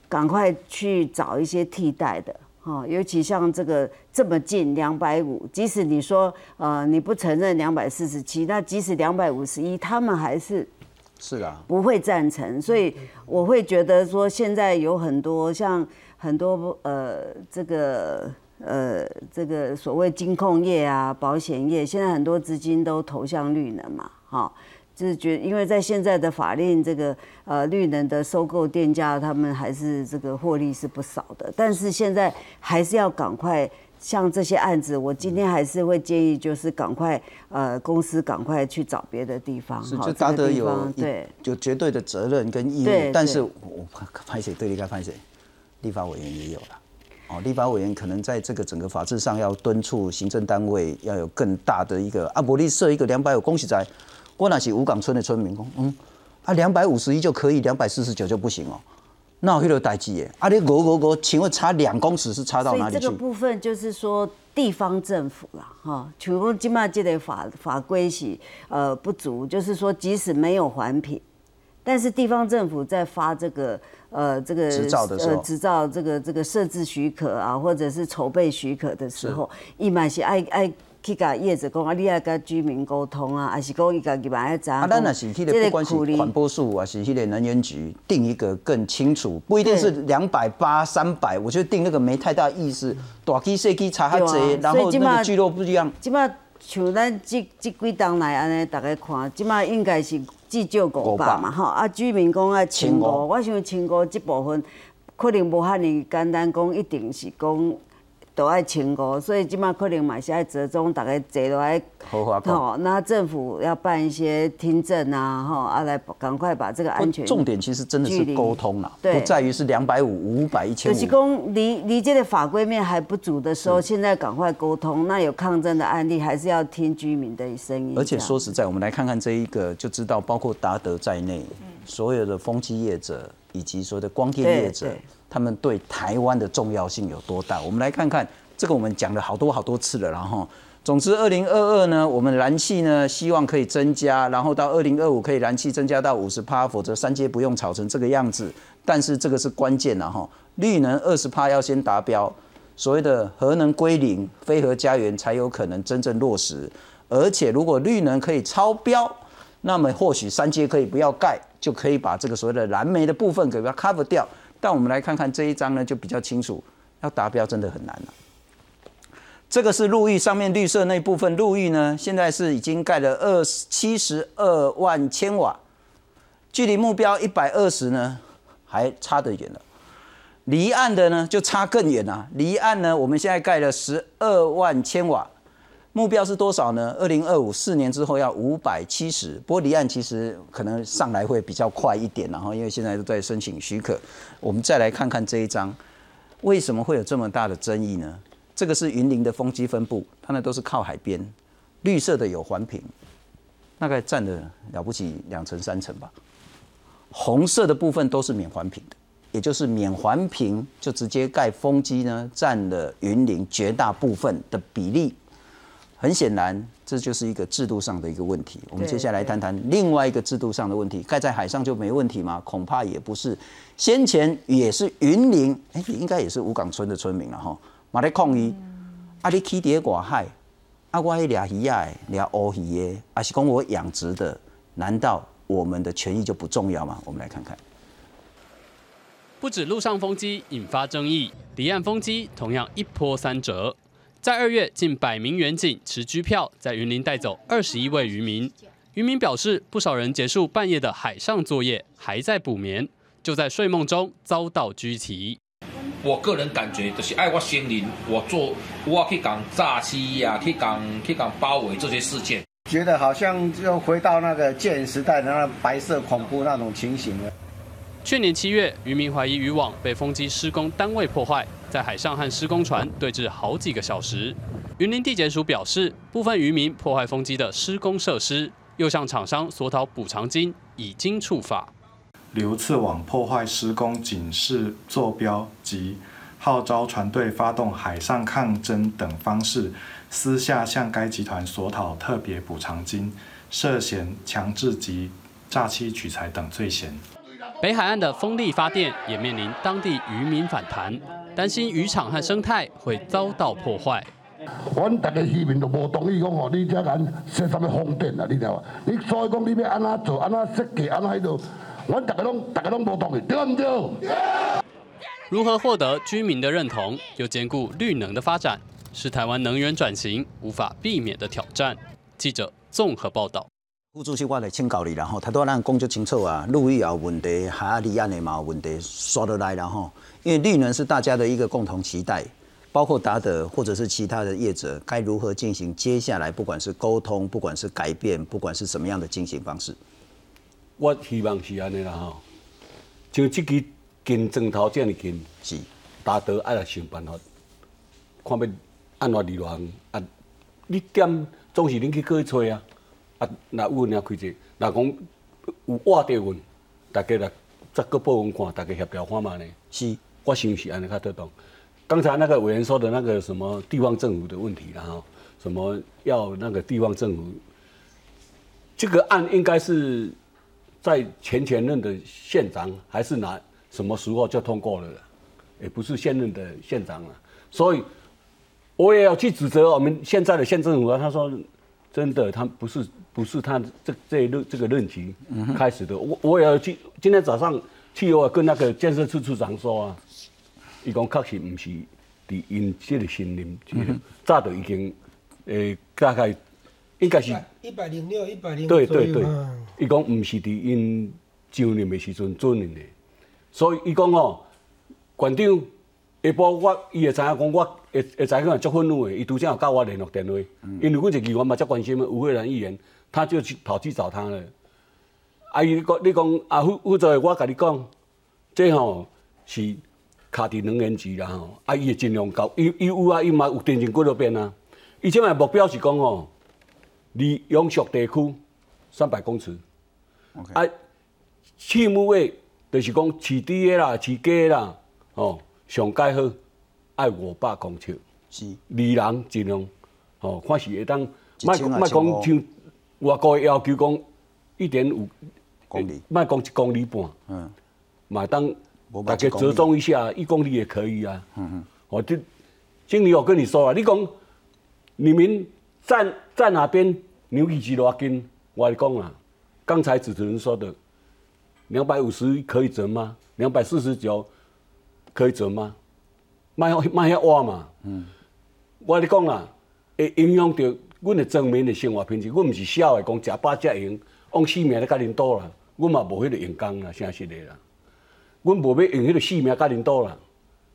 赶快去找一些替代的。哦，尤其像这个这么近两百五，即使你说呃你不承认两百四十七，那即使两百五十一，他们还是是啊，不会赞成。所以我会觉得说，现在有很多像很多呃这个呃这个所谓金控业啊、保险业，现在很多资金都投向绿能嘛，哈。就是觉，因为在现在的法令，这个呃绿能的收购店家，他们还是这个获利是不少的。但是现在还是要赶快，像这些案子，我今天还是会建议，就是赶快呃公司赶快去找别的地方。是，就达德有对，有绝对的责任跟义务。但是我拍谁对立该拍谁，立法委员也有了。哦，立法委员可能在这个整个法制上要敦促行政单位要有更大的一个阿伯利设一个两百五，恭喜在。我那是五港村的村民工，嗯，啊，两百五十一就可以，两百四十九就不行哦。那有迄个代志耶？啊，你我我我，请问差两公尺是差到哪里去？这个部分就是说地方政府啦，哈，全部今嘛这个法法规是呃不足，就是说即使没有环评，但是地方政府在发这个呃这个执照的时候，执照这个这个设置许可啊，或者是筹备许可的时候，一般是爱爱。去甲业者讲啊，你要甲居民沟通啊，还是讲伊家己买一张？啊，咱也是迄个不管是环保署还是迄个能源局定一个更清楚，不一定是两百八、三百，我觉得定那个没太大意思。大机小机差较济，然后那个聚落不一样。即马像咱即即几档来安尼，大家看，即马应该是至少五百嘛，吼啊，居民讲啊千五，我想千五即部分可能无遐尼简单讲，一定是讲。都爱清过，所以即马可能买些折中，大概坐落来，好，那政府要办一些听证啊，哈，啊来赶快把这个安全。重点其实真的是沟通啦，不在于是两百五、五百、一千五。就是讲离离这个法规面还不足的时候，现在赶快沟通。那有抗争的案例，还是要听居民的声音。而且说实在，我们来看看这一个，就知道包括达德在内，所有的风机业者以及所有的光电业者。他们对台湾的重要性有多大？我们来看看这个，我们讲了好多好多次了。然后，总之，二零二二呢，我们燃气呢希望可以增加，然后到二零二五可以燃气增加到五十趴，否则三阶不用炒成这个样子。但是这个是关键了哈，绿能二十趴要先达标，所谓的核能归零，非核家园才有可能真正落实。而且如果绿能可以超标，那么或许三阶可以不要盖，就可以把这个所谓的燃煤的部分给它 cover 掉。但我们来看看这一张呢，就比较清楚，要达标真的很难了。这个是陆域上面绿色那部分，陆域呢现在是已经盖了二七十二万千瓦，距离目标一百二十呢还差得远了。离岸的呢就差更远了，离岸呢我们现在盖了十二万千瓦。目标是多少呢？二零二五四年之后要五百七十。不过离岸其实可能上来会比较快一点，然后因为现在都在申请许可。我们再来看看这一张，为什么会有这么大的争议呢？这个是云林的风机分布，它那都是靠海边，绿色的有环评，大概占了了不起两成三成吧。红色的部分都是免环评的，也就是免环评就直接盖风机呢，占了云林绝大部分的比例。很显然，这就是一个制度上的一个问题。我们接下来谈谈另外一个制度上的问题：盖在海上就没问题吗？恐怕也不是。先前也是云林，哎，应该也是五港村的村民了哈，马来抗议，啊，你起伫外海，啊，我迄俩鱼啊，俩乌鱼的，还是讲我养殖的，难道我们的权益就不重要吗？我们来看看。不止陆上风机引发争议，离岸风机同样一波三折。在二月，近百名远警持居票在云林带走二十一位渔民。渔民表示，不少人结束半夜的海上作业，还在补眠，就在睡梦中遭到拘提。我个人感觉就是爱我心灵，我做我去讲诈欺呀，去讲去讲包围这些事件，觉得好像又回到那个戒严时代的那白色恐怖那种情形了。去年七月，渔民怀疑渔网被风机施工单位破坏。在海上和施工船对峙好几个小时，云林地检署表示，部分渔民破坏风机的施工设施，又向厂商索讨补偿金，已经处罚。流刺网破坏施工警示坐标及号召船队发动海上抗争等方式，私下向该集团索讨特别补偿金，涉嫌强制及诈欺取财等罪嫌。北海岸的风力发电也面临当地渔民反弹。担心渔场和生态会遭到破坏。阮渔民都无同意讲吼，你遮敢设什么风电啊？你知道吗？你所以讲你要安怎做，安怎设计，安怎喺度，阮拢拢无同意，对唔对？如何获得居民的认同，又兼顾绿能的发展，是台湾能源转型无法避免的挑战。记者综合报道。副主席，我来请教你，然后太多人讲就清楚啊，陆域有问题，海里岸的嘛有问题，说得来，然后。因为绿能是大家的一个共同期待，包括达德或者是其他的业者，该如何进行接下来，不管是沟通，不管是改变，不管是什么样的进行方式，我希望是安尼啦吼，像这支竞争头这样近，是。达德爱来想办法，看要按怎利润啊，你点总是恁去过去找啊，啊，那有人开者，若讲有话题问，大家来再个报问看，大家协调看嘛呢？是。我想是安尼较得当。刚才那个委员说的那个什么地方政府的问题，然后什么要那个地方政府，这个案应该是在前前任的县长还是哪什么时候就通过了，也不是现任的县长了。所以我也要去指责我们现在的县政府啊。他说真的，他不是不是他这这一任这个任期开始的。我我也要去今天早上去我跟那个建设处处长说啊。伊讲确实毋是伫因即个新任，早就已经诶大概应该是一百零六、一百零对对对，伊讲毋是伫因上任的时阵做任的，所以伊讲哦，馆长下晡我伊会知影讲我会会知影足愤怒的，伊拄则有教我联络电话，因为阮一个议员嘛足关心的，吴慧兰议员，他就去跑去找他了。啊，伊讲你讲啊，负负责的我甲你讲，这吼是。卡伫能源局啦吼，啊，伊会尽量搞，伊伊有啊，伊嘛有电信几多遍啊。伊即卖目标是讲吼，离永续地区三百公尺，啊，畜牧业，就是讲饲猪的啦、饲鸡的啦，哦，上盖好爱五百公尺，是，二人尽量，哦，看是会当，卖卖讲像外国要求讲一点五公里，卖讲一公里半，嗯，嘛当。大家折中一下，一公里也可以啊。嗯嗯，我就经理，我跟你说啊，你讲你们站在哪边牛皮几多斤？我讲啊，刚才主持人说的两百五十可以折吗？两百四十九可以折吗？卖卖遐挖嘛。嗯，我你讲啦，会影响到阮的正面的生活品质。阮毋是痟的，讲食饱食用，往死命咧甲恁倒啦。阮嘛无迄个用功啦，诚实的啦。阮无要用迄个性命甲恁倒啦，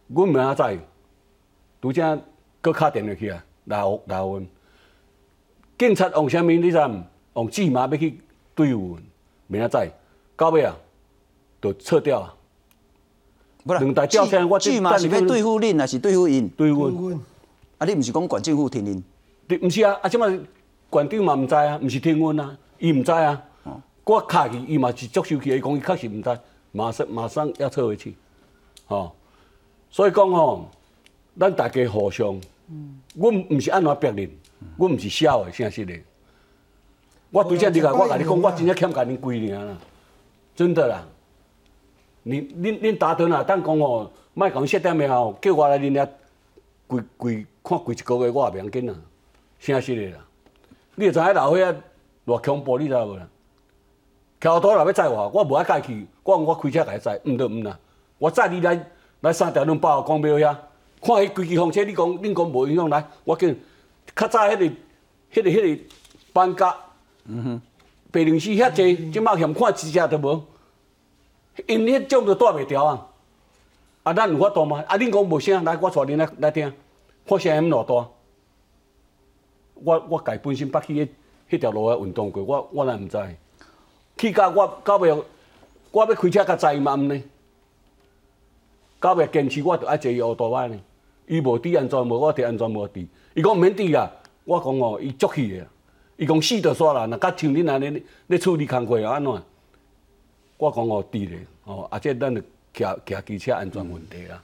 阮明仔载，拄则搁敲电话去啊，来来阮。警察用啥物？你知毋？用纸麻要去对付阮，明仔载到尾啊，就撤掉啊。两台吊车，我纸麻是要对付恁，还是对付因？对付阮。啊，你毋是讲管政府听恁？对，毋是啊，啊，即马馆长嘛毋知啊，毋是听阮啊，伊毋知啊。我敲去，伊嘛是接收去，伊讲伊确实毋知。马上马上要撤回去，吼，所以讲吼，咱大家互相，阮毋是安怎逼恁，阮毋是痟的，诚实的。我对这你讲，我甲你讲，我真正欠甲恁几年啦，真的啦。你恁恁打断啊，等讲哦，莫讲设点的哦，叫我来恁遐规规看规一个月，我也袂要紧啊，诚实的啦。你会知影老岁仔偌恐怖，你知无啦？桥头若要载我，我无爱家去，我我开车甲伊载，毋得毋啦。我载你来来三条两百号公庙遐，看迄规支风车，你讲恁讲无影响来，我叫较早迄个迄个迄个搬家。嗯哼，白灵寺遐济，即马嫌看一只都无，因迄种都带袂调啊。啊，咱有法度吗？啊，恁讲无声，来，我带恁来来听，看声音偌大。我我家本身捌去迄迄条路啊运动过，我我哪毋知。去到我到尾，我要开车甲载伊嘛毋呢？到尾坚持，我着爱坐伊乌多摆呢。伊无戴安全帽，我摕安全帽戴。伊讲毋免戴啊，我讲哦，伊足气的。伊讲死就煞啦，若甲像恁安尼咧处理工课安怎？我讲哦，对咧，哦，啊，这咱着骑骑机车安全问题啊。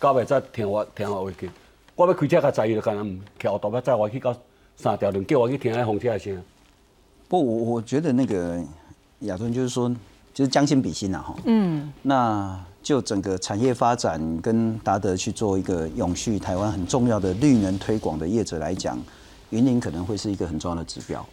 到尾再听我听我话去，我要开车甲载伊，就干呐，骑奥大巴载我去到三条路，叫我去听迄风车的声。不，我我觉得那个亚顿就是说，就是将心比心呐，哈。嗯。那就整个产业发展跟达德去做一个永续台湾很重要的绿能推广的业者来讲。云林可能会是一个很重要的指标，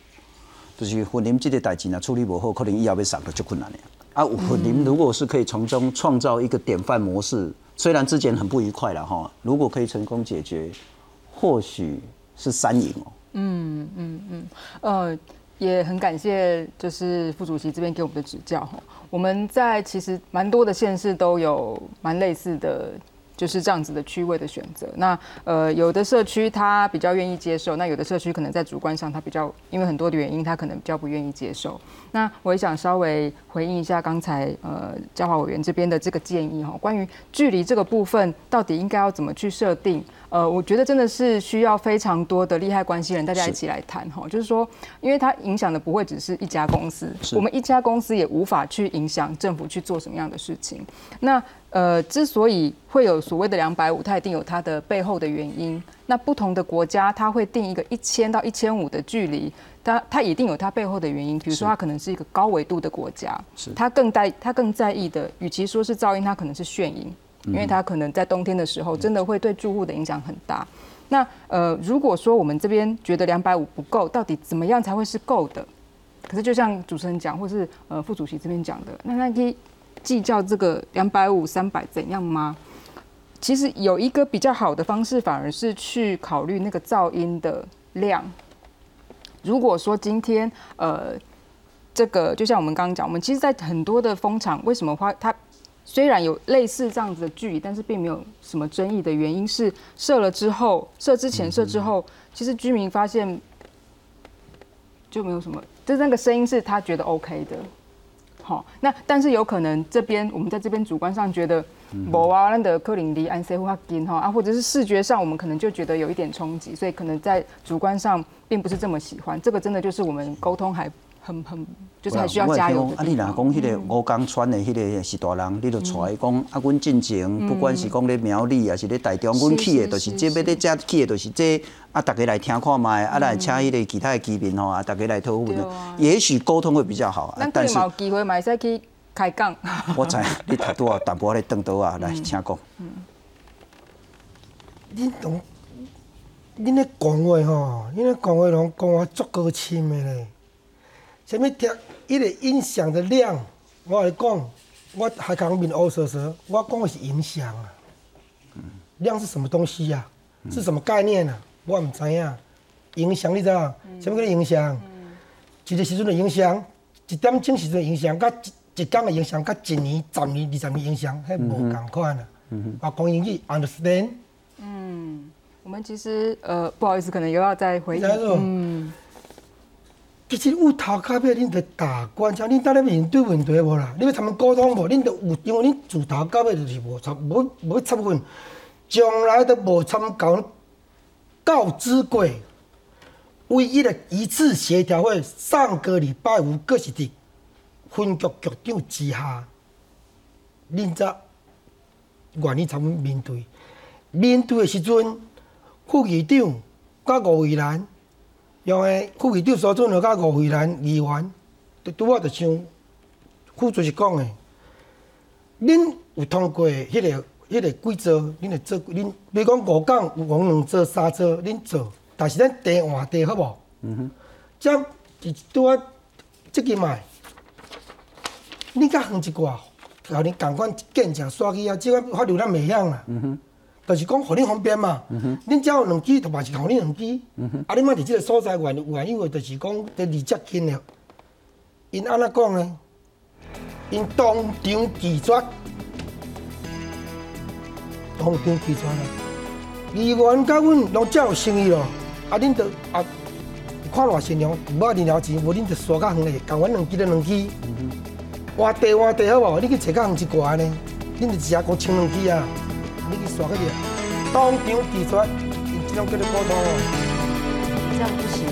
就是云林这个代志呢处理不好，可能以后要上的就困难了。啊，我您如果是可以从中创造一个典范模式，虽然之前很不愉快了哈，如果可以成功解决，或许是三赢哦。嗯嗯嗯，呃，也很感谢就是副主席这边给我们的指教哈。我们在其实蛮多的县市都有蛮类似的。就是这样子的区位的选择。那呃，有的社区他比较愿意接受，那有的社区可能在主观上他比较，因为很多的原因，他可能比较不愿意接受。那我也想稍微回应一下刚才呃，嘉华委员这边的这个建议哈，关于距离这个部分到底应该要怎么去设定？呃，我觉得真的是需要非常多的利害关系人大家一起来谈哈，就是说，因为它影响的不会只是一家公司，我们一家公司也无法去影响政府去做什么样的事情。那呃，之所以会有所谓的两百五，它一定有它的背后的原因。那不同的国家，它会定一个一千到一千五的距离，它它一定有它背后的原因。比如说，它可能是一个高维度的国家，它更在它更在意的，与其说是噪音，它可能是眩音，因为它可能在冬天的时候，真的会对住户的影响很大。那呃，如果说我们这边觉得两百五不够，到底怎么样才会是够的？可是就像主持人讲，或是呃副主席这边讲的，那那可以。计较这个两百五、三百怎样吗？其实有一个比较好的方式，反而是去考虑那个噪音的量。如果说今天呃，这个就像我们刚刚讲，我们其实，在很多的风场，为什么花它虽然有类似这样子的距离，但是并没有什么争议的原因是设了之后，设之前设之后，其实居民发现就没有什么，就是那个声音是他觉得 OK 的。好，那但是有可能这边我们在这边主观上觉得，某啊那的克林离安塞话近哈啊，或者是视觉上我们可能就觉得有一点冲击，所以可能在主观上并不是这么喜欢。这个真的就是我们沟通还。很很就是还需要加油。啊，你若讲迄个吴江川的迄个是大人，你就揣伊讲啊，阮进前不管是讲咧苗栗还是咧台中，阮去的都是这要咧遮去的都是这啊，大家来听看卖，啊来请迄个其他的居民吼啊，大家来讨论，也许沟通会比较好。但是有机会嘛，使去开讲。我知你太多啊，淡薄咧登岛啊，来请讲。嗯。恁懂？恁咧讲话吼，恁咧讲话拢讲我足够深的咧。什么听？伊个音响的量，我来讲，我还讲闽欧说说，我讲的是影响啊。量是什么东西呀？是什么概念啊？我唔知影。影响你知道？什么叫影响？一个时阵的影响，一点钟时阵的影响，甲一一天的影响，甲一年、十年、二十年影响，迄无共款啊。我讲英语，understand？嗯，我们其实呃，不好意思，可能又要再回应。嗯。其实有头壳尾，恁着打官腔，恁当咧面对问题无啦？你要他们沟通无？恁着有，因为恁自头到尾就是无参，无无参分，从来都无参告告知过。唯一的一次协调会，上个礼拜五，阁是伫分局局长之下，恁则愿意参面对。面对的时阵，副议长甲吴伟兰，用个副议长所准的甲吴伟兰议员，拄啊就像副主席讲的，恁有通过迄个迄个规则，恁会做，恁比如讲五讲有讲两做三做，恁做，但是咱地换地好无？嗯哼。这拄啊，即个卖，恁较远一寡，后恁共款见证刷去啊，即个法律咱袂晓啦。嗯哼。就是讲，互恁方便嘛。恁只要有两支，就嘛是互恁两支。啊，恁嘛伫即个所在原原因为，就是讲伫离接近了。因安怎讲呢？因当场拒绝，当场拒绝啦。议员甲阮拢遮有生意咯。啊，恁着啊，看偌善良，无爱二了钱，无恁着刷较远嘞，共阮两支就两支。换地换地好无？你去找较远一寡呢？恁着只讲清两支啊。你去刷个去，当场提出，这种叫做沟通哦。这样不行。